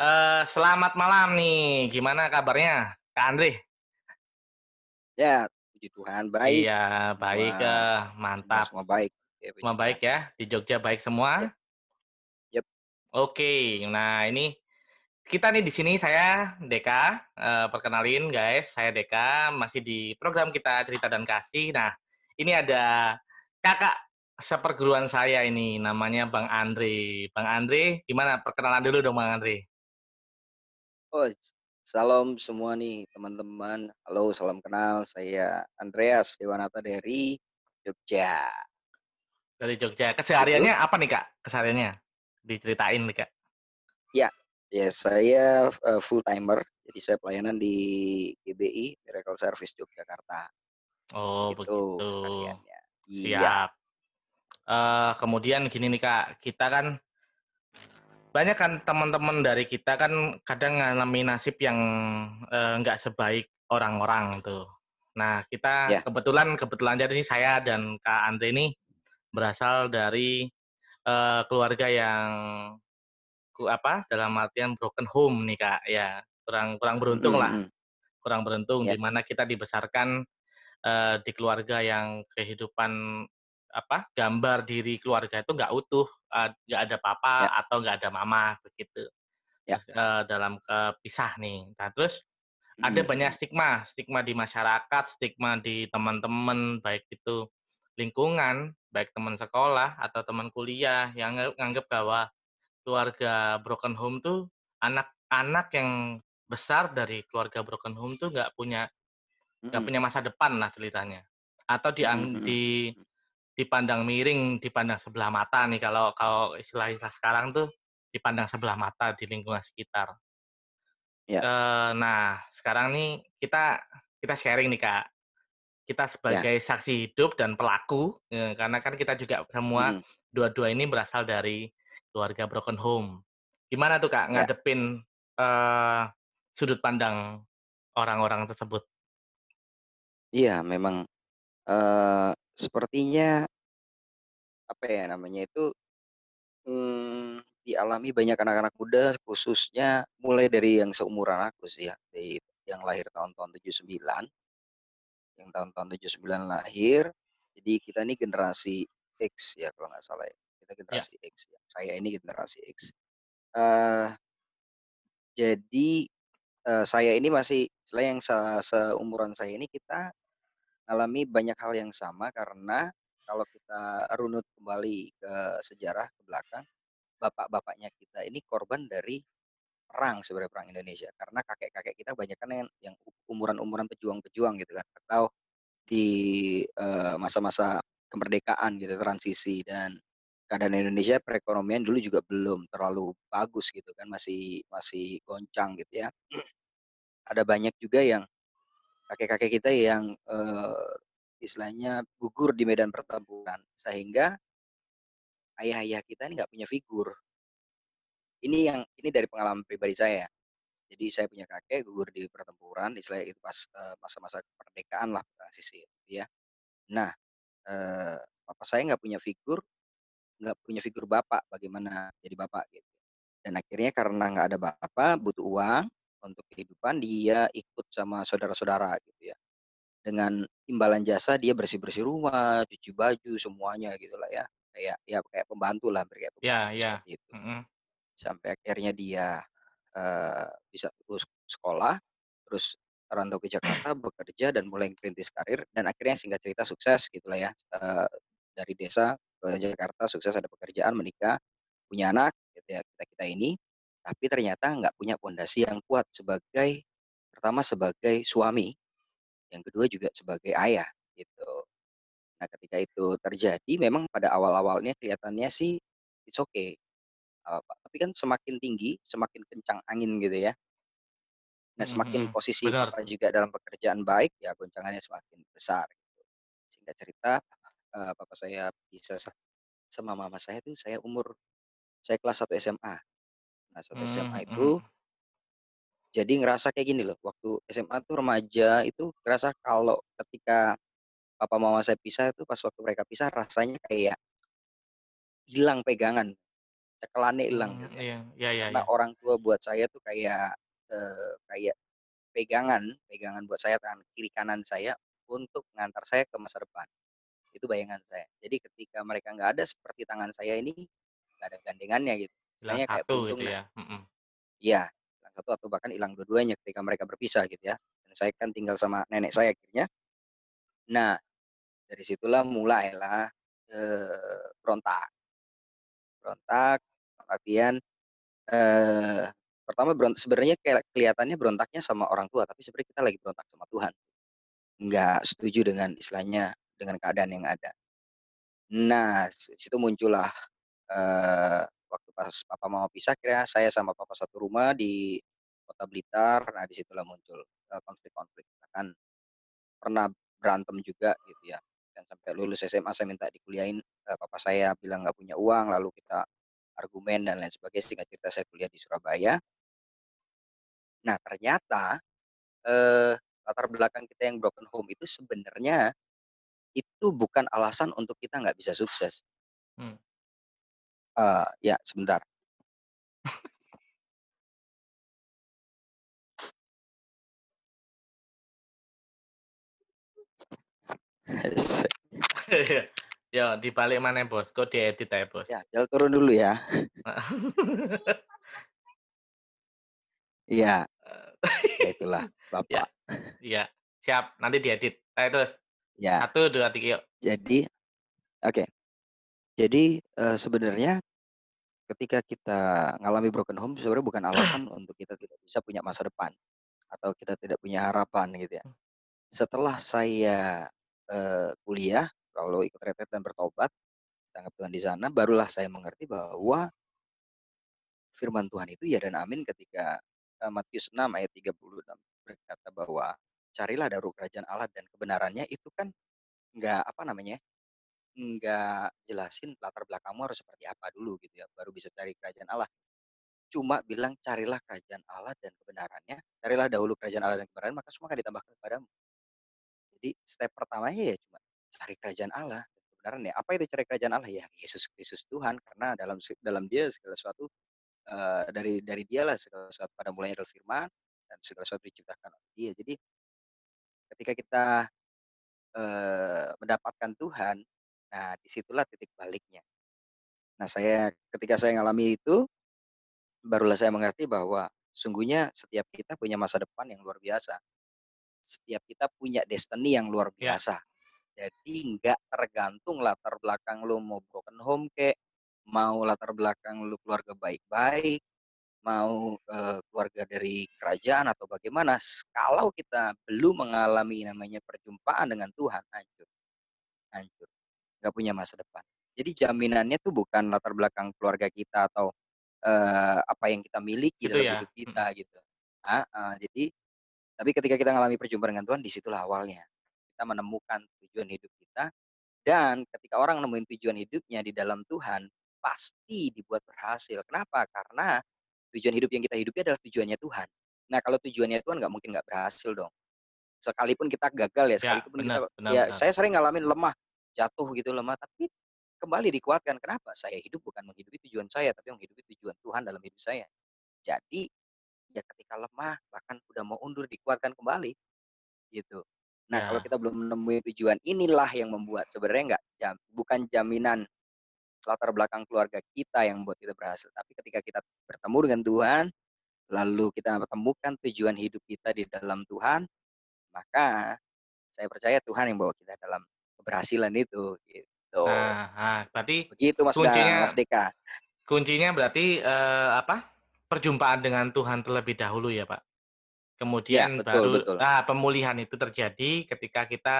Eee, selamat malam nih, gimana kabarnya, Kak Andre? Ya, puji Tuhan baik, Iya, baik, semua eee, semua mantap. semua baik, ya Semua baik ya, di Jogja baik semua? Yap yap, Oke, nah ini kita nih di sini saya Deka, eee, perkenalin guys, saya Deka, masih di program kita Cerita dan Kasih. Nah, ini ada kakak seperguruan saya ini, namanya Bang Andre. Bang Andre, gimana perkenalan dulu dong Bang Andre? Oh salam semua nih teman-teman, halo salam kenal, saya Andreas Dewanata dari Jogja, Dari Jogja. Kesehariannya apa nih Kak, kesehariannya? Diceritain nih Kak. Ya, ya saya, eee, full timer, jadi saya pelayanan di GBI, Miracle Service Yogyakarta, Oh gitu begitu, kesehariannya. Iya, siap. Eee, kemudian gini nih Kak, kita kan banyak kan teman-teman dari kita kan kadang ngalamin nasib yang, eee, nggak sebaik orang-orang tuh. Nah kita ya kebetulan kebetulan jadi saya dan Kak Andre ini berasal dari, eee, keluarga yang ku apa, dalam artian broken home nih Kak, ya. Kurang kurang beruntung lah, mhm, kurang beruntung ya di mana kita dibesarkan Eee, di keluarga yang kehidupan, apa, gambar diri keluarga itu nggak utuh, nggak ada papa ya atau nggak ada mama, begitu. ya, Terus, eee, dalam kepisah nih. Nah, terus ada mhm banyak stigma, stigma di masyarakat, stigma di teman-teman, baik itu lingkungan, baik teman sekolah atau teman kuliah yang nge nganggep bahwa keluarga broken home tuh anak-anak yang besar dari keluarga broken home tuh nggak punya Nggak mhm, punya masa depan lah ceritanya. Atau mhm diang mhm, di dipandang miring, dipandang sebelah mata nih kalau kalau istilah-istilah sekarang tuh dipandang sebelah mata di lingkungan sekitar. ya Eee, nah sekarang nih kita kita sharing nih Kak, kita ya, sebagai saksi hidup dan pelaku, eee, karena kan kita juga semua mhm, dua-dua ini berasal dari keluarga broken home. Gimana tuh Kak ya. ngadepin, eee, sudut pandang orang-orang tersebut? Iya memang, eee, sepertinya apa ya namanya itu, mmm, dialami banyak anak-anak muda khususnya mulai dari yang seumuran aku sih ya, dari yang lahir tahun-tahun 79, yang tahun-tahun 79 lahir, jadi kita ini generasi X ya kalau nggak salah ya, kita Ya generasi X ya, saya ini generasi X. Eee, jadi, eee, saya ini masih istilahnya yang se seumuran saya ini kita Alami banyak hal yang sama karena kalau kita runut kembali ke sejarah ke belakang, bapak-bapaknya kita ini korban dari perang sebenarnya perang Indonesia. Karena kakek-kakek kita banyak kan yang yang umuran-umuran pejuang-pejuang gitu kan, atau di, eee, masa-masa kemerdekaan gitu, transisi dan keadaan Indonesia perekonomian dulu juga belum terlalu bagus gitu kan, masih masih goncang gitu ya. Ada banyak juga yang kakek-kakek kita yang, eee, istilahnya gugur di medan pertempuran, sehingga ayah-ayah kita ini nggak punya figur. Ini yang ini dari pengalaman pribadi saya. Jadi saya punya kakek gugur di pertempuran, istilahnya itu pas, eee, masa-masa kemerdekaan lah transisi gitu ya. Nah, eee, papa saya nggak punya figur nggak punya figur bapak, bagaimana jadi bapak gitu. Dan akhirnya karena nggak ada bapak, butuh uang untuk kehidupan, dia ikut sama saudara-saudara gitu ya. Dengan imbalan jasa dia bersih-bersih rumah, cuci baju, semuanya gitulah ya. Kayak ya kayak pembantu lah, hampir kayak ya pembantu ya, seperti itu. mhm, Sampai akhirnya dia, eee, bisa lulus sekolah, terus rantau ke Jakarta, bekerja dan mulai merintis karir dan akhirnya singkat cerita sukses gitulah ya, eee, dari desa ke Jakarta sukses ada pekerjaan, menikah, punya anak gitu ya, kita-kita ini. Tapi ternyata nggak punya pondasi yang kuat sebagai pertama sebagai suami yang kedua juga sebagai ayah, gitu. Nah, ketika itu terjadi memang pada awal-awalnya kelihatannya sih it's okay, eee, pa tapi kan semakin tinggi, semakin kencang angin gitu ya. Nah, mhm semakin mhm, posisi papa juga dalam pekerjaan baik, ya goncangannya semakin besar gitu. Singkat cerita, papa saya pisah sa sama mama saya tuh saya umur saya kelas 1 SMA. Nah, 1 mmm, SMA itu jadi ngerasa kayak gini loh, waktu SMA tuh remaja itu ngerasa kalau ketika papa mama saya pisah itu pas waktu mereka pisah rasanya kayak hilang pegangan cekelane ilang Mmm, gitu ya. iya. Iya iya Karena iya. orang tua buat saya tuh kayak, eee, kayak pegangan pegangan buat saya tangan kiri kanan saya untuk mengantar saya ke masa depan. Itu bayangan saya. Jadi ketika mereka nggak ada seperti tangan saya ini, nggak ada gandengannya gitu. Istilahnya kayak satu gitu ya? Mhm. Iya, hilang satu atau bahkan hilang dua-duanya ketika mereka berpisah gitu ya. Dan saya kan tinggal sama nenek saya akhirnya. Nah, dari situlah mulailah, eee, berontak. Berontak, artian, eee, pertama beron sebenarnya kayak kelihatannya berontaknya sama orang tua, tapi sebenarnya kita lagi berontak sama Tuhan. Nggak setuju dengan istilahnya, dengan keadaan yang ada. Nah, situ muncullah, eee, waktu pas papa mama pisah akhirnya saya sama papa satu rumah di kota Blitar. Nah, di situlah muncul, konflik-konflik. Bahkan pernah berantem juga gitu ya, dan sampai lulus SMA saya minta dikuliahin, eee, papa saya bilang nggak punya uang, lalu kita argumen dan lain sebagainya, singkat cerita saya kuliah di Surabaya. Nah, ternyata, eee, latar belakang kita yang broken home itu sebenarnya, itu bukan alasan untuk kita nggak bisa sukses. Mmm. Eee, ya sebentar. Iya. Yo dibalik maneh, Bos. Kok diedit ae, Bos. Ya, Jal turun dulu ya. Iya. Ya itulah, iya. Bapak. Iya, siap, nanti diedit. Ayo terus. Ya. 1, 2, 3, yuk. Jadi oke. Jadi, eee, sebenarnya ketika kita ngalami broken home sebenarnya bukan alasan untuk kita tidak bisa punya masa depan, atau kita tidak punya harapan gitu ya. Mmm. Setelah saya, eee, kuliah, lalu ikut retret dan bertobat, tanggap Tuhan di sana, barulah saya mengerti bahwa firman Tuhan itu ya dan amin ketika, eee, Matius 6 ayat 36 berkata bahwa, "Carilah dahulu kerajaan Allah dan kebenarannya," itu kan nggak, apa namanya, nggak jelasin latar belakangmu harus seperti apa dulu gitu ya, baru bisa cari kerajaan Allah. Cuma bilang, "Carilah kerajaan Allah dan kebenarannya, carilah dahulu kerajaan Allah dan kebenarannya, maka semua akan ditambahkan kepadamu." Jadi step pertamanya ya cuma cari kerajaan Allah dan kebenarannya. Apa itu cari kerajaan Allah? Ya Yesus Kristus Tuhan, karena dalam dalam Dia segala sesuatu, eee, dari dari Dialah segala sesuatu pada mulanya adalah firman, dan segala sesuatu diciptakan oleh Dia. Jadi ketika kita, eee, mendapatkan Tuhan, nah di situlah titik baliknya. Nah saya ketika saya ngalami itu, barulah saya mengerti bahwa sungguhnya setiap kita punya masa depan yang luar biasa. Setiap kita punya destiny yang luar Iya. biasa. Jadi nggak tergantung latar belakang lu mau broken home kek, mau latar belakang lu keluarga baik-baik, mau, eee, keluarga dari kerajaan atau bagaimana, kalau kita belum mengalami namanya perjumpaan dengan Tuhan, hancur hancur, nggak punya masa depan. Jadi jaminannya tuh bukan latar belakang keluarga kita atau, eee, apa yang kita miliki Gitu dalam ya? hidup kita Mhm. gitu. Heeh, jadi tapi ketika kita ngalami perjumpaan dengan Tuhan, di situlah awalnya. Kita menemukan tujuan hidup kita, dan ketika orang nemuin tujuan hidupnya di dalam Tuhan, pasti dibuat berhasil. Kenapa? Karena tujuan hidup yang kita hidupi adalah tujuannya Tuhan. Nah, kalau tujuannya Tuhan nggak mungkin nggak berhasil dong. Sekalipun kita gagal ya, Ya, sekalipun kita bener bener ya bener. saya sering ngalamin lemah, jatuh gitu lemah, tapi kembali dikuatkan. Kenapa? Saya hidup bukan menghidupi tujuan saya, tapi menghidupi tujuan Tuhan dalam hidup saya. Jadi, ya ketika lemah, bahkan udah mau undur, dikuatkan kembali, gitu. Nah, kalau Ya. kita belum menemui tujuan, inilah yang membuat sebenarnya nggak jam bukan jaminan latar belakang keluarga kita yang membuat kita berhasil, tapi ketika kita bertemu dengan Tuhan, lalu kita temukan tujuan hidup kita di dalam Tuhan, maka saya percaya Tuhan yang bawa kita dalam keberhasilan itu, gitu. Nah nah, berarti Begitu Mas da Mas kuncinya Deka. kuncinya berarti, eee, apa, perjumpaan dengan Tuhan terlebih dahulu ya, Pak? Iya, Kemudian betul baru betul. ah, pemulihan itu terjadi ketika kita,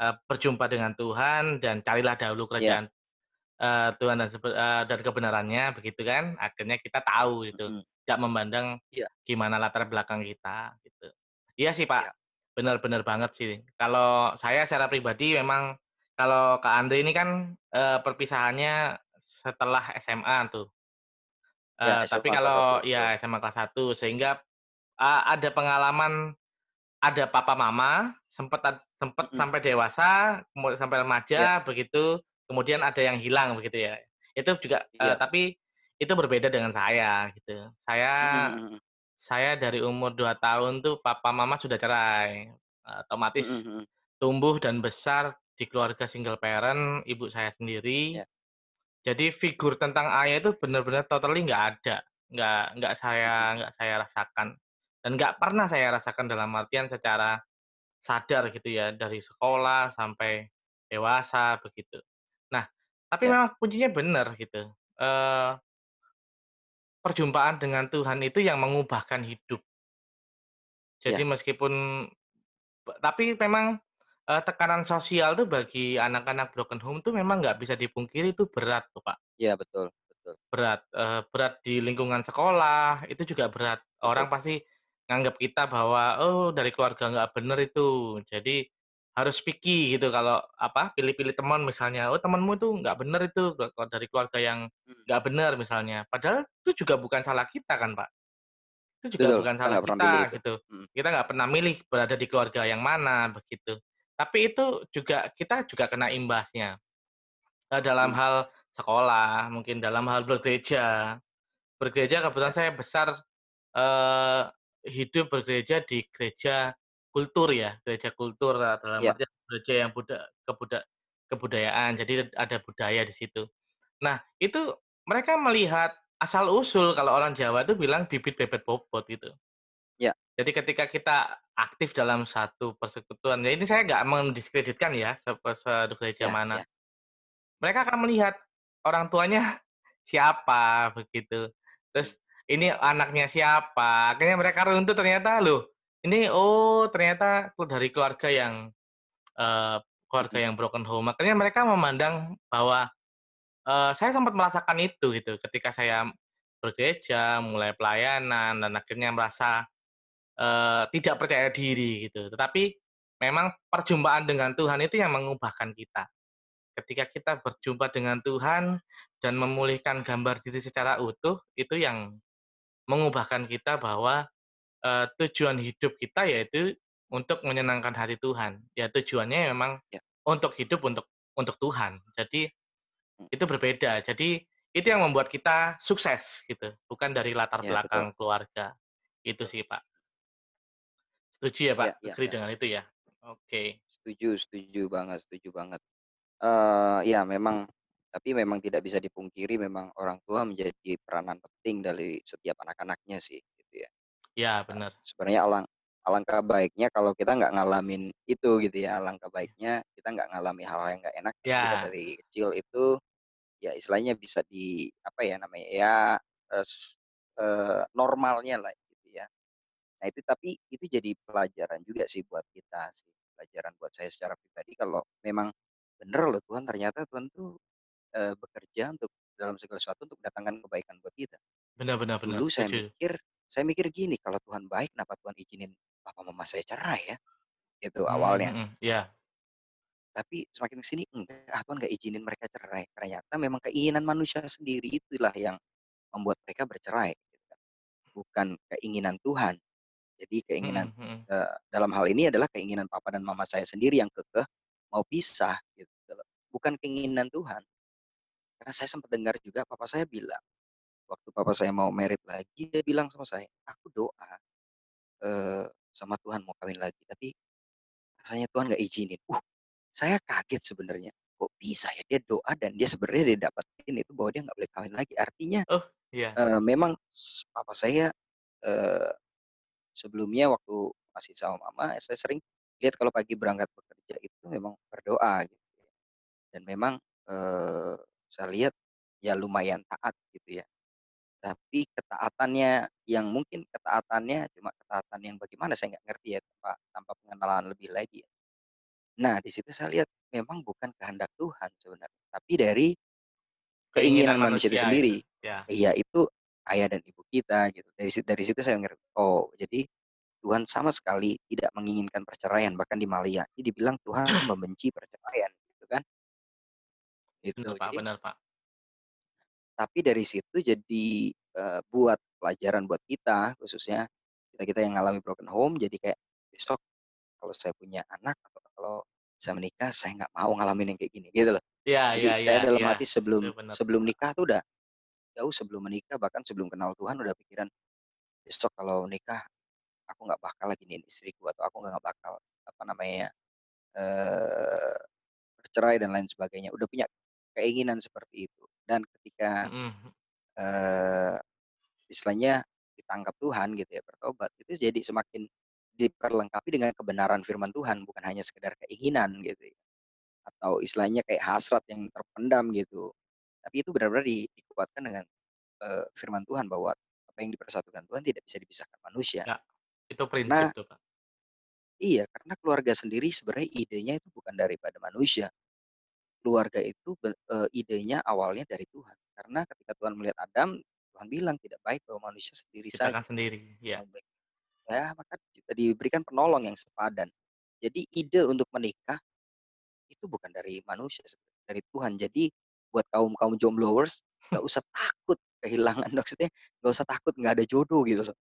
eee, berjumpa dengan Tuhan dan carilah dahulu Iya. kerajaan, eee, Tuhan dan eee, dan kebenarannya, begitu kan? Akhirnya kita tahu gitu, Mhm. nggak memandang Iya. gimana latar belakang kita, gitu. Iya sih, Pak, Iya. Bener banget sih. Kalau saya secara pribadi memang kalau Kak Andre ini kan, eee, perpisahannya setelah SMA tuh. Iya, Eee, tapi SMA kelas 1, kalau ya SMA kelas 1 sehingga, eee, ada pengalaman, ada papa mama, sempet ad sempet Mhm. sampai dewasa, sampai remaja begitu, kemudian ada yang hilang begitu ya. Itu juga eee, Iya. tapi itu berbeda dengan saya gitu. Saya mhm mhm. Saya dari umur 2 tahun tuh papa mama sudah cerai, otomatis mhm. tumbuh dan besar di keluarga single parent, ibu saya sendiri. Ya. Jadi figur tentang ayah itu benar-benar totally nggak ada, nggak nggak saya nggak saya rasakan, dan nggak pernah saya rasakan dalam artian secara sadar gitu ya, dari sekolah sampai dewasa begitu. Nah, tapi Ya. memang kuncinya benar gitu, eee perjumpaan dengan Tuhan itu yang mengubahkan hidup. Jadi Ya. meskipun tapi memang, eee, tekanan sosial tuh bagi anak-anak broken home tuh memang nggak bisa dipungkiri itu berat tuh, Pak. Iya, betul betul. Berat, eee, berat di lingkungan sekolah, itu juga berat. Orang Betul. pasti nganggep kita bahwa, "Oh, dari keluarga nggak bener itu." Jadi harus picky gitu kalau, apa, pilih-pilih teman misalnya, "Oh, temenmu itu nggak bener itu, dari keluarga yang Mmm. nggak bener," misalnya. Padahal itu juga bukan salah kita kan, Pak. Itu juga Betul, bukan salah kita itu. gitu. Mhm. Kita nggak pernah milih berada di keluarga yang mana, begitu. Tapi itu juga kita juga kena imbasnya. Eee, dalam Mhm. hal sekolah, mungkin dalam hal bergereja. Bergereja kebetulan Ya. saya besar, eee, hidup bergereja di gereja kultur ya, gereja kultur, eee, dalam Ya. artian gereja yang buda kebuda kebudayaan, jadi ada budaya di situ. Nah, itu mereka melihat asal-usul kalau orang Jawa tuh bilang bibit bebet bobot gitu. Ya. Jadi ketika kita aktif dalam satu persekutuan ya ini saya nggak mendiskreditkan ya, satu gereja Ya mana. ya. Mereka akan melihat orang tuanya siapa, begitu. Terus ini anaknya siapa, akhirnya mereka runtut ternyata, "Loh, ini, oh, ternyata dari keluarga yang, eee, keluarga yang broken home." Akhirnya mereka memandang bahwa, eee, saya sempat merasakan itu gitu, ketika saya bergereja, mulai pelayanan, dan akhirnya merasa, eee, tidak percaya diri gitu. Tetapi memang perjumpaan dengan Tuhan itu yang mengubahkan kita. Ketika kita berjumpa dengan Tuhan dan memulihkan gambar diri secara utuh, itu yang mengubahkan kita bahwa, eee, tujuan hidup kita yaitu untuk menyenangkan hati Tuhan. Ya tujuannya memang Ya. untuk hidup untuk untuk Tuhan. Jadi Mmm. itu berbeda. Jadi itu yang membuat kita sukses gitu, bukan dari latar Ya, betul. belakang keluarga. Itu Betul. sih, Pak. Setuju ya, Pak? Ya ya Agree ya. dengan itu ya? Oke. Setuju setuju banget setuju banget. Eee, ya memang tapi memang tidak bisa dipungkiri memang orang tua menjadi peranan penting dari setiap anak-anaknya sih, ya. Ya, bener. sebenarnya alang alangkah baiknya kalau kita nggak ngalamin itu gitu ya, alangkah baiknya kita nggak ngalami hal-hal yang nggak enak, tapi kita Ya. dari kecil itu, ya istilahnya bisa di apa ya namanya ya, es eee, normalnya lah gitu ya. Nah itu tapi itu jadi pelajaran juga sih buat kita sih, pelajaran buat saya secara pribadi kalau memang bener loh Tuhan ternyata Tuhan tuh, eee, bekerja untuk dalam segala sesuatu untuk mendatangkan kebaikan buat kita. Bener bener bener, Dulu saya mikir saya mikir gini, "Kalau Tuhan baik kenapa Tuhan izinin papa mama saya cerai ya?" Gitu Mmm, awalnya. mhm, iya. Tapi semakin ke sini, enggak ah, Tuhan nggak izinin mereka cerai, ternyata memang keinginan manusia sendiri itulah yang membuat mereka bercerai gitu kan, bukan keinginan Tuhan. Jadi keinginan, Mhm mhm. eee, dalam hal ini adalah keinginan papa dan mama saya sendiri yang kekeh mau pisah gitu loh, bukan keinginan Tuhan. Karena saya sempat dengar juga papa saya bilang, waktu papa saya mau married lagi dia bilang sama saya, "Aku doa, eee, sama Tuhan mau kawin lagi, tapi rasanya Tuhan nggak izinin." Uh, saya kaget sebenarnya, kok bisa ya dia doa dan dia sebenarnya dia dapetin itu bahwa dia nggak boleh kawin lagi. Artinya, Oh, iya. eee, memang papa saya, eee, sebelumnya waktu masih sama mama, saya sering lihat kalau pagi berangkat bekerja itu memang berdoa gitu ya. Dan memang, eee, saya lihat ya lumayan taat gitu ya. Tapi ketaatannya yang mungkin ketaatannya cuma ketaatan yang bagaimana saya nggak ngerti ya, tanpa tanpa pengenalan lebih lagi ya. Nah di situ saya lihat memang bukan kehendak Tuhan sebenarnya, tapi dari keinginan Keinginan manusia itu manusia itu, sendiri. ya. Iya itu ayah dan ibu kita gitu. Dari dari situ saya ngerti, oh jadi Tuhan sama sekali tidak menginginkan perceraian, bahkan di Maliaki dibilang Tuhan membenci perceraian gitu kan. Itu Bener, Pak, jadi bener, Pak. Tapi dari situ jadi, eee, buat pelajaran buat kita khususnya kita-kita yang ngalami broken home jadi kayak besok kalau saya punya anak atau kalau saya menikah saya nggak mau ngalamin yang kayak gini gitu loh. Iya iya Jadi iya saya dalam iya, hati sebelum bener. sebelum nikah tuh udah jauh sebelum menikah, bahkan sebelum kenal Tuhan udah pikiran, "Besok kalau nikah, aku nggak bakal giniin istriku," atau aku nggak bakal, apa namanya, eee, bercerai dan lain sebagainya. Udah punya keinginan seperti itu. Dan ketika, Mhm. eee, istilahnya ditangkap Tuhan gitu ya, bertobat, itu jadi semakin diperlengkapi dengan kebenaran firman Tuhan, bukan hanya sekedar keinginan gitu ya, atau istilahnya kayak hasrat yang terpendam gitu. Tapi itu benar-benar di dikuatkan dengan, eee, firman Tuhan bahwa apa yang dipersatukan Tuhan tidak bisa dipisahkan manusia. Ya, itu prinsip Karena tuh, Kak. iya, karena keluarga sendiri sebenarnya idenya itu bukan daripada manusia. Keluarga itu eee, idenya awalnya dari Tuhan. Karena ketika Tuhan melihat Adam, Tuhan bilang, "Tidak baik bahwa manusia sendiri saja." Sendiri, ya. Ya, maka kita diberikan penolong yang sepadan. Jadi ide untuk menikah itu bukan dari manusia dari Tuhan. Jadi buat kaum-kaum jombloers, nggak usah takut kehilangan, maksudnya nggak usah takut nggak ada jodoh gitu loh.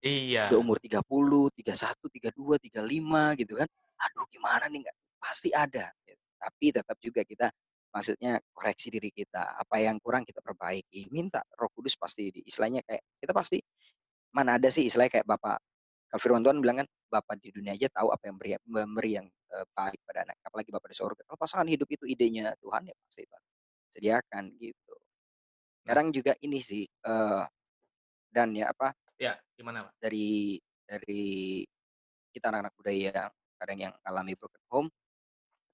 Udah Iya. umur 30, 31, 32, 35 gitu kan, aduh gimana nih nggak pasti ada. Tapi tetap juga kita maksudnya koreksi diri kita, apa yang kurang kita perbaiki, minta Roh Kudus pasti di istilahnya kayak kita pasti mana ada sih istilahnya kayak Bapak kalau firman Tuhan bilang kan, "Bapa di dunia aja tahu apa yang beri memberi yang, baik pada anak, apalagi Bapa di sorga." Kalau pasangan hidup itu idenya Tuhan, ya pasti Tuhan sediakan gitu. Nah, Sekarang juga ini sih, eee, dan ya apa, ya gimana, Pak? dari dari kita anak-anak muda yang kadang yang alami broken home,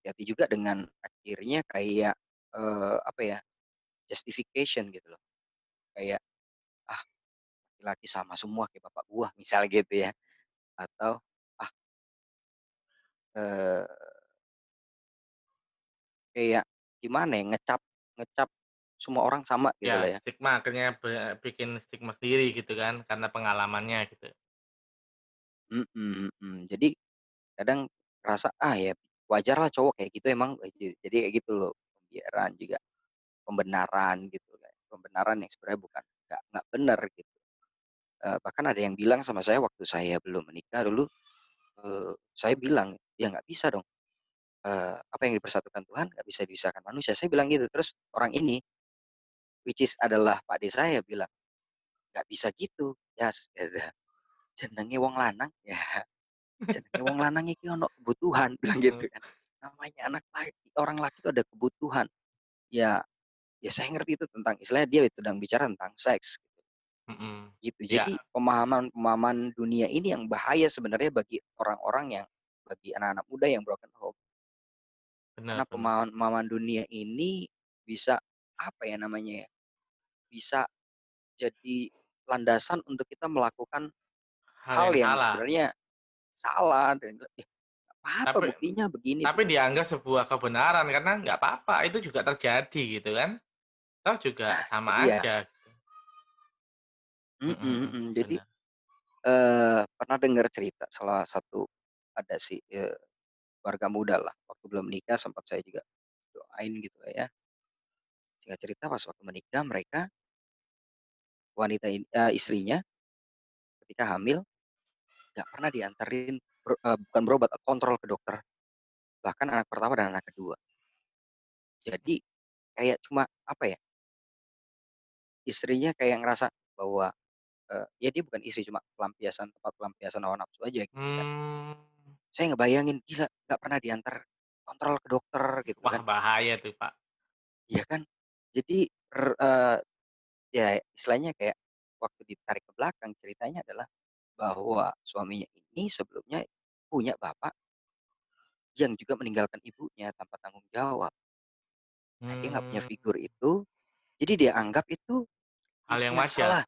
hati-hati juga dengan akhirnya kayak, eee, apa ya, justification gitu loh. Kayak, "Ah, laki-laki sama semua kayak bapak gua," misal gitu ya. Atau, "Ah, eee" Kayak gimana ya, ngecap ngecap semua orang sama gitu Ya, lah ya. stigma akhirnya bikin stigma sendiri gitu kan, karena pengalamannya gitu. Mhm mhm. Jadi kadang ngerasa, ah ya wajarlah cowok kayak gitu emang eee, jadi kayak gitu loh, pembiaran juga pembenaran gitu kan, pembenaran yang sebenarnya bukan nggak nggak bener gitu. Eee, bahkan ada yang bilang sama saya waktu saya belum menikah dulu, eee, saya bilang, "Ya nggak bisa dong, eee, apa yang dipersatukan Tuhan nggak bisa dipisahkan manusia." Saya bilang gitu, terus orang ini, which is adalah pakde saya bilang, "Nggak bisa gitu, Yas," gitu. "Jenenge wong lanang ya jenenge wong lanang iki ono kebutuhan," bilang gitu kan. Namanya anak laki orang laki itu ada kebutuhan. Ya ya saya ngerti itu tentang istilahnya dia sedang bicara tentang seks, mhm. gitu. Ya, Jadi pemahaman-pemahaman dunia ini yang bahaya sebenarnya bagi orang-orang yang bagi anak-anak muda yang broken home. Karena benar benar. pemahaman-pemahaman dunia ini bisa, apa ya namanya ya, bisa jadi landasan untuk kita melakukan Hal hal yang yang sebenarnya salah dan, "Eh, apa tapi buktinya begini," tapi dianggap sebuah kebenaran karena nggak apa-apa, itu juga terjadi gitu kan. Toh juga Nah, itu sama dia. aja. Mhm Mhm mhm, mhm. Jadi, eee, pernah dengar cerita salah satu ada sih, eee, warga muda lah, waktu belum menikah sempat saya juga doain gitu lah ya. Singkat cerita pas waktu menikah mereka, wanita ini eee, istrinya ketika hamil nggak pernah dianterin ber eee, bukan berobat, kontrol ke dokter, bahkan anak pertama dan anak kedua. Jadi kayak cuma, apa ya, istrinya kayak ngerasa bahwa, eee, ya dia bukan istri, cuma pelampiasan tempat pelampiasan hawa nafsu aja gitu kan. Mmm, Saya ngebayangin, gila nggak pernah diantar kontrol ke dokter gitu wah kan, bahaya tuh, Pak. iya kan? Jadi eee, ya istilahnya kayak waktu ditarik ke belakang ceritanya adalah bahwa suaminya ini sebelumnya punya bapak yang juga meninggalkan ibunya tanpa tanggung jawab. Nah, dia nggak punya Mmm, figur itu, jadi dia anggap itu hal yang wajar. salah,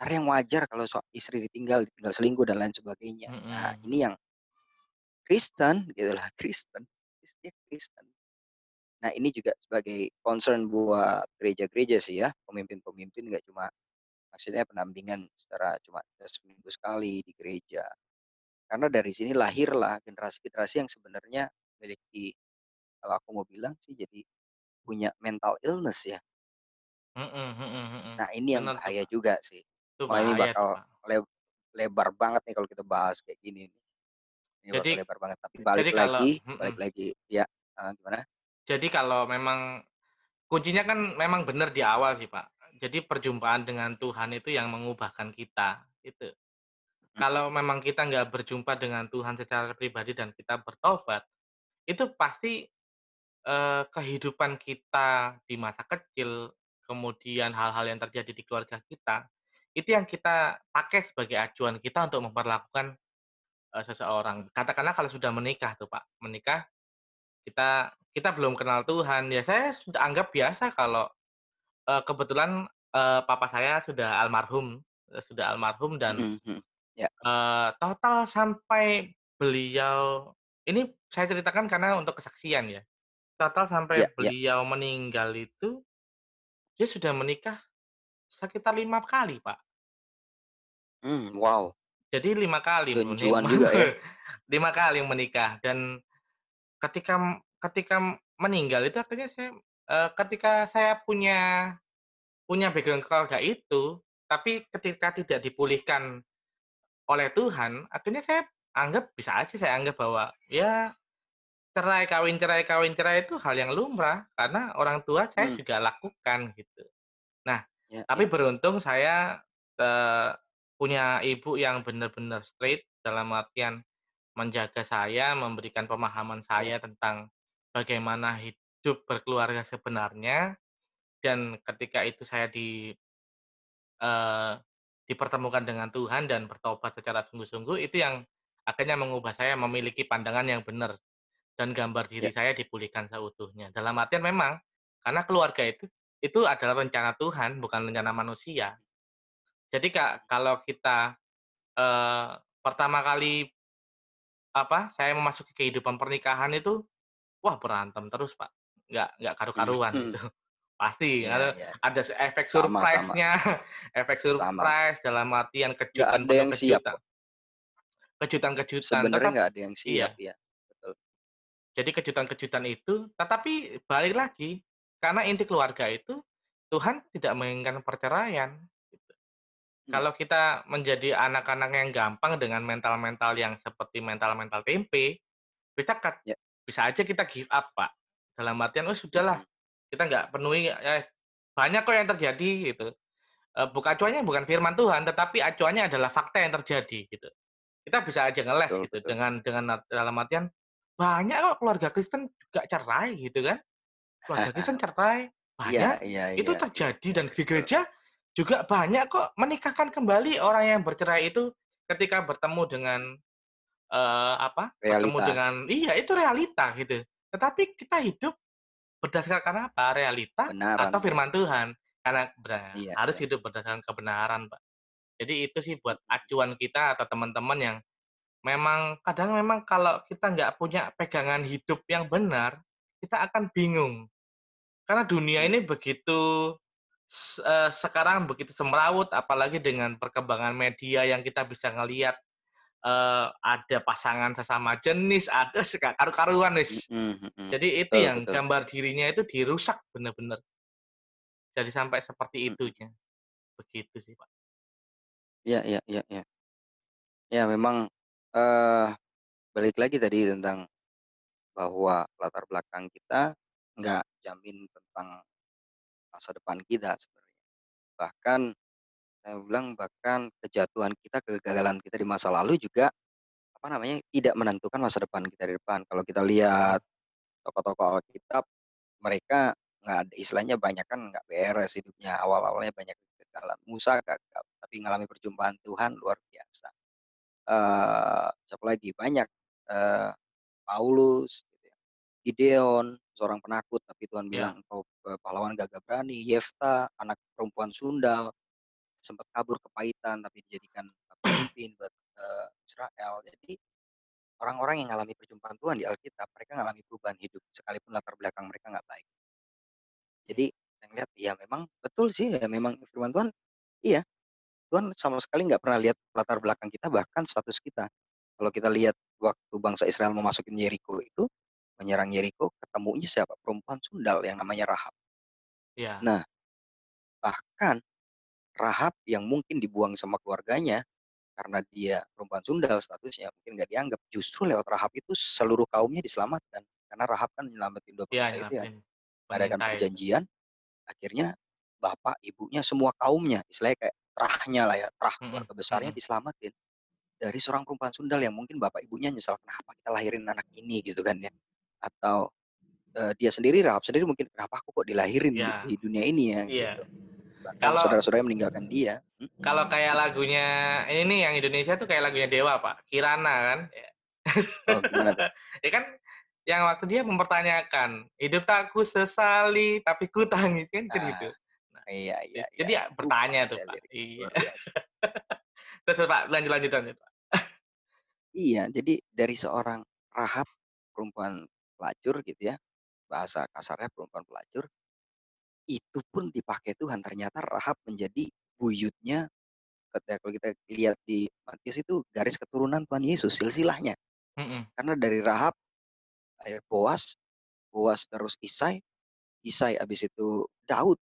karena yang wajar kalau sua istri ditinggal ditinggal selingkuh dan lain sebagainya. Nah, Mhm. ini yang Kristen gitu lah, Kristen, is dia Kristen. Nah, ini juga sebagai concern buat gereja-gereja sih ya, pemimpin-pemimpin nggak cuma maksudnya pendampingan secara cuma seminggu sekali di gereja. Karena dari sini lahirlah generasi-generasi yang sebenarnya memiliki kalau aku mau bilang sih jadi punya mental illness ya. Nah, ini yang bahaya juga sih. Itu Wah, ini bakal lebar banget nih kalau kita bahas kayak gini nih. Ini bakal Jadi lebar banget, tapi balik jadi kalau lagi balik lagi ya, heeh, gimana? jadi kalau memang kuncinya kan memang bener di awal sih, Pak. Jadi perjumpaan dengan Tuhan itu yang mengubahkan kita, itu. Mhm. Kalau memang kita nggak berjumpa dengan Tuhan secara pribadi dan kita bertobat, itu pasti, eee, kehidupan kita di masa kecil, kemudian hal-hal yang terjadi di keluarga kita, itu yang kita pakai sebagai acuan kita untuk memperlakukan, eee, seseorang. Katakanlah kalau sudah menikah tuh, Pak, menikah, kita kita belum kenal Tuhan, ya saya sudah anggap biasa kalau, eee, kebetulan, eee, papa saya sudah almarhum, sudah almarhum dan Mhm mhm. Ya. Eee, total sampai beliau ini saya ceritakan karena untuk kesaksian ya. Total sampai ya. beliau meninggal itu, dia sudah menikah sekitar 5 kali, Pak. Mmm, wow. Jadi 5 kali meni Tunjuan juga ya. 5 kali menikah dan ketika ketika meninggal itu akhirnya saya eee, ketika saya punya punya background keluarga itu, tapi ketika tidak dipulihkan oleh Tuhan, akhirnya saya anggap bisa aja saya anggap bahwa ya Cerai kawin cerai kawin cerai itu hal yang lumrah, karena orang tua saya Mmm, juga lakukan gitu. Nah, ya tapi ya beruntung saya, eee, punya ibu yang benar-benar straight, dalam artian menjaga saya, memberikan pemahaman ya. saya tentang bagaimana hidup berkeluarga sebenarnya, dan ketika itu saya di eee, dipertemukan dengan Tuhan dan bertobat secara sungguh-sungguh, itu yang akhirnya mengubah saya memiliki pandangan yang benar. Dan gambar Ya. diri saya dipulihkan seutuhnya. Dalam artian memang, karena keluarga itu itu adalah rencana Tuhan, bukan rencana manusia. Jadi Kak, kalau kita, eee, pertama kali, apa, saya memasuki kehidupan pernikahan itu, wah berantem terus Pak, nggak nggak karu-karuan Mhm. gitu. Pasti Iya ada iya. ada efek Sama sama surprise-nya, efek sama. surprise dalam artian kejutan ada penuh yang siap kejutan kok. kejutan-kejutan Sebenarnya nggak ada yang siap, iya. ya. Betul. Jadi kejutan-kejutan itu tetapi balik lagi, karena inti keluarga itu, Tuhan tidak menginginkan perceraian, gitu. Mmm, Kalau kita menjadi anak-anak yang gampang dengan mental-mental yang seperti mental-mental tempe, bisa kat ya. bisa aja kita give up, Pak. Dalam artian, "Oh sudahlah, Mhm. kita nggak penuhi eh, banyak kok yang terjadi," gitu. Eee, bukan acuannya bukan firman Tuhan, tetapi acuannya adalah fakta yang terjadi, gitu. Kita bisa aja ngeles Betul gitu betul. dengan dengan dalam artian, banyak kok keluarga Kristen juga cerai gitu kan, keluarga Kristen cerai, Iya banyak, iya itu iya iya terjadi dan di gereja juga banyak kok menikahkan kembali orang yang bercerai itu ketika bertemu dengan, eee, apa, bertemu Realita, dengan iya itu realita gitu. Tetapi kita hidup berdasarkan apa? Realita atau kebenaran. firman Tuhan? Karena bera Iya harus iya. hidup berdasarkan kebenaran, Pak. Jadi itu sih buat Mhm. acuan kita atau teman-teman yang Memang kadang memang kalau kita nggak punya pegangan hidup yang benar, kita akan bingung. Karena dunia Iya. ini begitu s eee, sekarang begitu semrawut, apalagi dengan perkembangan media yang kita bisa ngelihat, eee, ada pasangan sesama jenis, ada sih nggak karu-karuan wis. Mhm mhm. Jadi itu Betul yang betul. gambar dirinya itu dirusak bener-bener. Jadi sampai seperti Mhm. itunya, begitu sih, Pak. Iya iya iya iya. Ya memang, eee, balik lagi tadi tentang bahwa latar belakang kita nggak jamin tentang masa depan kita sebenarnya. Bahkan saya bilang bahkan kejatuhan kita, kegagalan kita di masa lalu juga, apa namanya, tidak menentukan masa depan kita di depan. Kalau kita lihat tokoh-tokoh Alkitab, mereka nggak ada istilahnya banyak kan nggak beres hidupnya, awal-awalnya banyak kegagalan. Musa gagal, tapi mengalami perjumpaan Tuhan luar biasa. Eee, siapa lagi, banyak, eee, Paulus gitu ya, Gideon, seorang penakut tapi Tuhan Iya. bilang, "Engkau, eee, pahlawan gagah berani." Yefta, anak perempuan sundal, sempat kabur ke Paitham tapi dijadikan, pemimpin buat, eee, Israel. Jadi orang-orang yang mengalami perjumpaan Tuhan di Alkitab, mereka mengalami perubahan hidup sekalipun latar belakang mereka nggak baik. Jadi saya ngelihat, ya memang betul sih, ya memang firman Tuhan iya, Tuhan sama sekali nggak pernah lihat latar belakang kita, bahkan status kita. Kalau kita lihat waktu bangsa Israel memasukin Yeriko itu, menyerang Yeriko, ketemunya siapa? Perempuan sundal yang namanya Rahab. Iya. Nah, bahkan Rahab yang mungkin dibuang sama keluarganya karena dia perempuan sundal statusnya, mungkin nggak dianggap, justru lewat Rahab itu seluruh kaumnya diselamatkan. Karena Rahab kan nyelamatin 2 Iya, bangsa itu ya, mengadakan perjanjian, akhirnya bapak, ibunya, semua kaumnya, istilahnya kayak terahnya lah ya, terah Mhm keluarga besarnya mhm. diselamatin dari seorang perempuan sundal yang mungkin bapak ibunya nyesal, "Kenapa kita lahirin anak ini?" Gitu kan ya. Atau, eee, dia sendiri, Rahab sendiri mungkin, "Kenapa aku kok dilahirin di Iya di dunia ini ya?" iya. Gitu. Bahkan Kalau saudara-saudaranya meninggalkan dia. Kalau kayak lagunya ini nih yang Indonesia tuh kayak lagunya Dewa, Pak, Kirana kan. Ya. Oh, gimana tuh? Ya kan yang waktu dia mempertanyakan, "Hidup tak kusesali, tapi kutangis." Kan kan Nah, gitu. Nah, iya iya iya jadi ya iya. Uh, bertanya tuh, ya Pak. Iya. terus, Pak, lanjut lanjut lanjut, Pak. Iya, jadi dari seorang Rahab, perempuan pelacur gitu ya, bahasa kasarnya perempuan pelacur, itu pun dipakai Tuhan. Ternyata Rahab menjadi buyutnya ketika kalau kita lihat di Matius itu garis keturunan Tuhan Yesus, silsilahnya. Mhm. Karena dari Rahab, akhir Boas, Boas terus Isai, Isai habis itu Daud.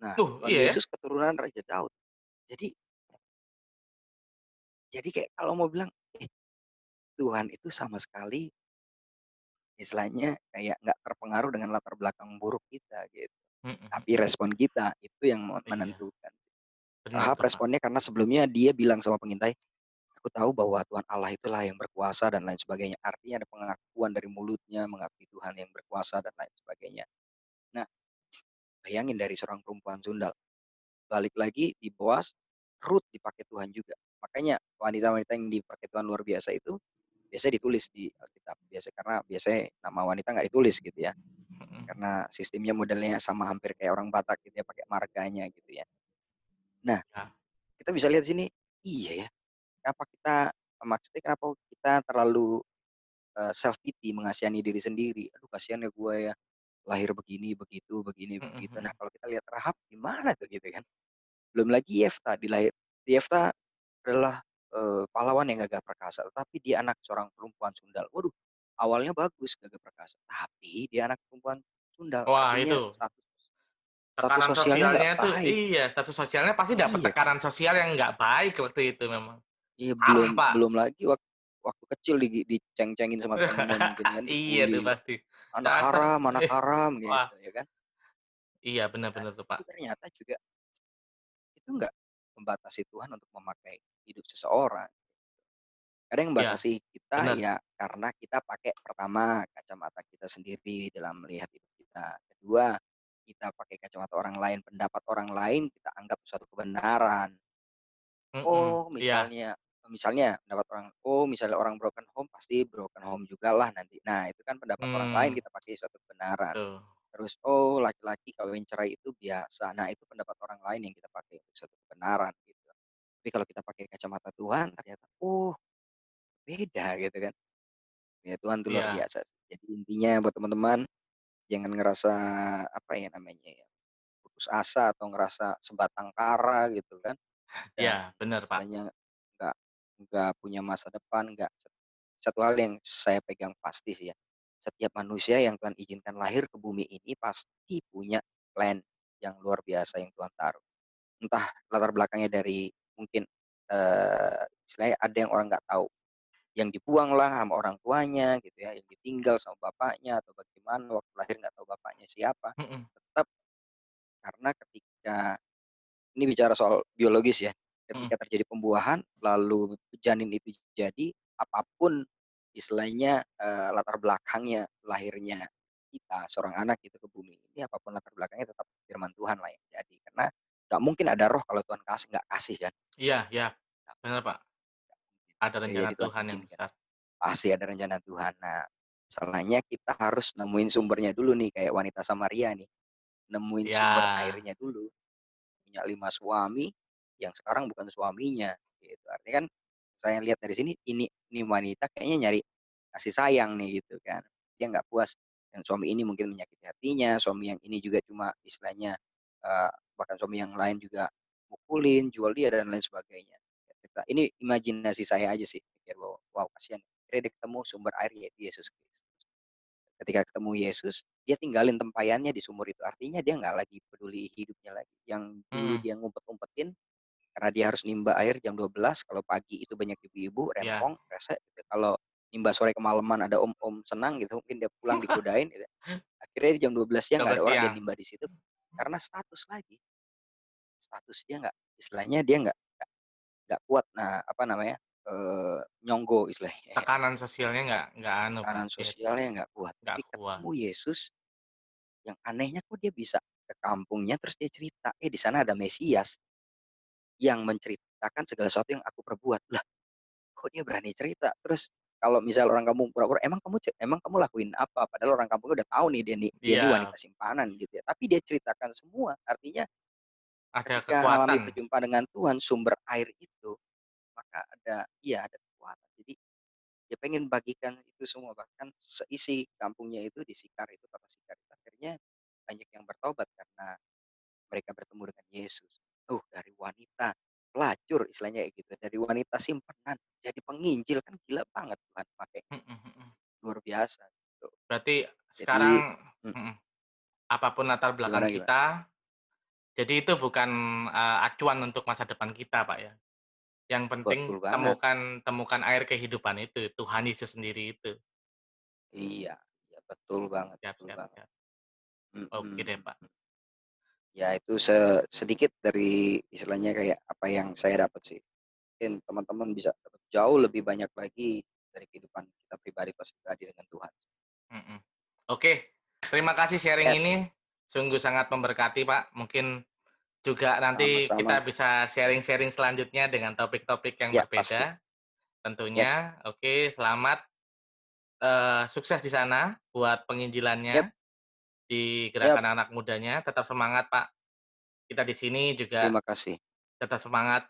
Nah, Loh, Tuhan iya ya? Yesus keturunan Raja Daud. Jadi jadi kayak kalau mau bilang, eh, Tuhan itu sama sekali istilahnya kayak nggak terpengaruh dengan latar belakang buruk kita gitu. Mhm Tapi respon kita itu yang Iya, menentukan. bener Rahab tuh, Pak. responnya karena sebelumnya dia bilang sama pengintai, "Aku tahu bahwa Tuhan Allah itulah yang berkuasa," dan lain sebagainya. Artinya ada pengakuan dari mulutnya mengakui Tuhan yang berkuasa dan lain sebagainya. Nah, bayangin dari seorang perempuan sundal, balik lagi di Boas, Rut dipakai Tuhan juga. Makanya wanita-wanita yang dipakai Tuhan luar biasa itu biasanya ditulis di Alkitab. Biasa karena biasanya nama wanita nggak ditulis gitu ya. Karena sistemnya modelnya sama hampir kayak orang Batak gitu ya, pakai marganya gitu ya. Nah, Ya. kita bisa lihat sini, iya ya, kenapa kita maksudnya kenapa kita terlalu, eee, self pity, mengasihani diri sendiri, "Aduh kasihan ya gue ya, lahir begini, begitu, begini, begitu." Nah, kalau kita lihat Rahab gimana tuh gitu kan. Belum lagi Yefta dilahir Yefta adalah, pahlawan yang gagah perkasa, tetapi dia anak seorang perempuan sundal. Waduh, awalnya bagus gagah perkasa, tapi dia anak perempuan sundal, Wah, artinya itu. status status Tekanan sosialnya nggak sosialnya tuh baik. iya, status sosialnya pasti dapat Iya kan? tekanan sosial yang nggak baik waktu itu memang. Iya, belum Pak. belum lagi wak waktu kecil digi diceng-cengin sama temennya mungkin kan, Iya tuh dibully, pasti. "Anak Dasar haram anak haram," wah, gitu ya kan. iya bener Nah, tuh, Pak. ternyata juga itu nggak membatasi Tuhan untuk memakai hidup seseorang. Kadang yang membatasi kita bener. ya karena kita pakai pertama kacamata kita sendiri dalam melihat hidup kita. Kedua, kita pakai kacamata orang lain, pendapat orang lain kita anggap suatu kebenaran. Mhm, Oh, iya misalnya misalnya pendapat orang, oh misalnya orang broken home pasti broken home jugalah nanti. Nah, itu kan pendapat orang lain mmm, kita pakai suatu kebenaran. Terus, oh laki-laki kawin cerai itu biasa. Nah, itu pendapat orang lain yang kita pakai untuk suatu kebenaran gitu. Tapi kalau kita pakai kacamata Tuhan ternyata, oh beda gitu kan. Ya Tuhan itu luar Iya biasa. Jadi intinya buat teman-teman jangan ngerasa apa ya namanya ya, putus asa atau ngerasa sebatang kara gitu kan. Dan iya, bener, Pak. nggak nggak punya masa depan, nggak satu hal yang saya pegang pasti sih ya, setiap manusia yang Tuhan izinkan lahir ke bumi ini pasti punya plan yang luar biasa yang Tuhan taruh. Entah latar belakangnya dari mungkin, eee, istilahnya ada yang orang nggak tahu, yang dibuang lah sama orang tuanya gitu ya, yang ditinggal sama bapaknya atau bagaimana waktu lahir nggak tahu bapaknya siapa, Mhm, tetap karena ketika ini bicara soal biologis ya, mhm, ketika terjadi pembuahan, lalu janin itu jadi, apa pun istilahnya, eee, latar belakangnya lahirnya kita, seorang anak gitu ke bumi ini, apa pun latar belakangnya tetap firman Tuhan lah yang jadi. Karena nggak mungkin ada roh kalau Tuhan kasih nggak kasih kan, iya iya, bener, Pak. Ada Ya rencana jadi Tuhan yang izinkan, besar. pasti ada rencana Tuhan. Nah, masalahnya kita harus nemuin sumbernya dulu nih, kayak wanita Samaria nih, nemuin sumber Iya, airnya dulu. Punya 5 suami, yang sekarang bukan suaminya, gitu. Artinya kan saya lihat dari sini, ini ini wanita kayaknya nyari kasih sayang nih, gitu kan. Dia nggak puas, yang suami ini mungkin menyakiti hatinya, suami yang ini juga cuma istilahnya, eee, bahkan suami yang lain juga mukulin, jual dia, dan lain sebagainya. Kita ini imajinasi saya aja sih, mikir bahwa, wow kasihan, akhirnya dia ketemu sumber air yaitu Yesus Kristus. Ketika ketemu Yesus, dia tinggalin tempayannya di sumur itu, artinya dia nggak lagi peduli hidupnya lagi. Yang dulu mhm, dia ngumpet-ngumpetin, karena dia harus nimba air jam 12.00, kalau pagi itu banyak ibu-ibu, iya. rempong, rese gitu. Kalau nimba sore kemalaman ada om-om senang gitu, mungkin dia pulang digodain gitu. Akhirnya di jam 12.00 siang nggak ada orang, siang. nimba di situ, karena status lagi. Status dia nggak istilahnya dia nggak nggak kuat, nah, apa namanya, eee, nyonggo istilahnya ya. Tekanan sosialnya nggak nggak anu, Tekanan iya. sosialnya nggak kuat, Nggak tapi kuat. ketemu Yesus, yang anehnya kok dia bisa ke kampungnya terus dia cerita, "Eh, di sana ada Mesias." Yang menceritakan segala sesuatu yang aku perbuat. Lah, kok dia berani cerita? Terus kalau misal orang kampung pura-pura, "Emang kamu emang kamu lakuin apa?" Padahal orang kampung udah tahu nih dia nih dia nih Iya. wanita simpanan gitu ya, tapi dia ceritakan semua. Artinya Ada ketika mengalami kekuatan. perjumpaan dengan Tuhan, sumber air itu, maka ada iya ada kekuatan. Jadi, dia pengen bagikan itu semua, bahkan seisi kampungnya itu di Sikar itu, kota Sikar itu akhirnya banyak yang bertobat karena mereka bertemu dengan Yesus. Tuh, dari wanita pelacur istilahnya gitu, dari wanita simpanan jadi penginjil, kan gila banget Tuhan pakai. Mhm mhm. Luar biasa gitu. Berarti Jadi sekarang mhm, apa pun latar belakang Gimana gimana? kita, jadi itu bukan, eee, acuan untuk masa depan kita, Pak, ya. Yang penting Betul banget. temukan temukan air kehidupan itu, Tuhan Yesus sendiri itu. Iya iya, betul banget Siap betul siap banget. siap. Oke deh. Pak. Ya itu se sedikit dari istilahnya kayak apa yang saya dapat sih. Mungkin teman-teman bisa dapat jauh lebih banyak lagi dari kehidupan kita pribadi pas pribadi dengan Tuhan. Mhm. Oke, terima kasih sharing Yes. ini, sungguh sangat memberkati, Pak. Mungkin juga nanti Sama-sama. kita bisa sharing-sharing selanjutnya dengan topik-topik yang Ya, pasti. berbeda, Yes. tentunya. Oke, selamat, eee, sukses di sana buat penginjilannya, Yap. Di gerakan anak mudanya, tetap semangat, Pak. Kita di sini juga Terima kasih. tetap semangat,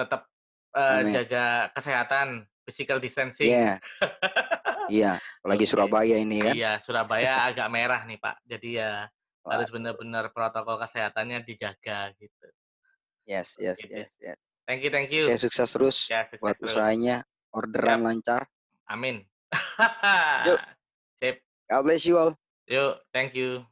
tetap, Amin. jaga kesehatan, physical distancing. Iya. Iya, apalagi. Surabaya ini kan. Iya, Surabaya agak merah nih, Pak. Jadi ya harus Waduh. benar-benar protokol kesehatannya dijaga gitu. Yes yes yes yes. Thank you thank you. sukses terus Ya, sukses buat terus. usahanya, orderan Siap. lancar. Amin. Yuk. Sip. God bless you all. Yuk, thank you.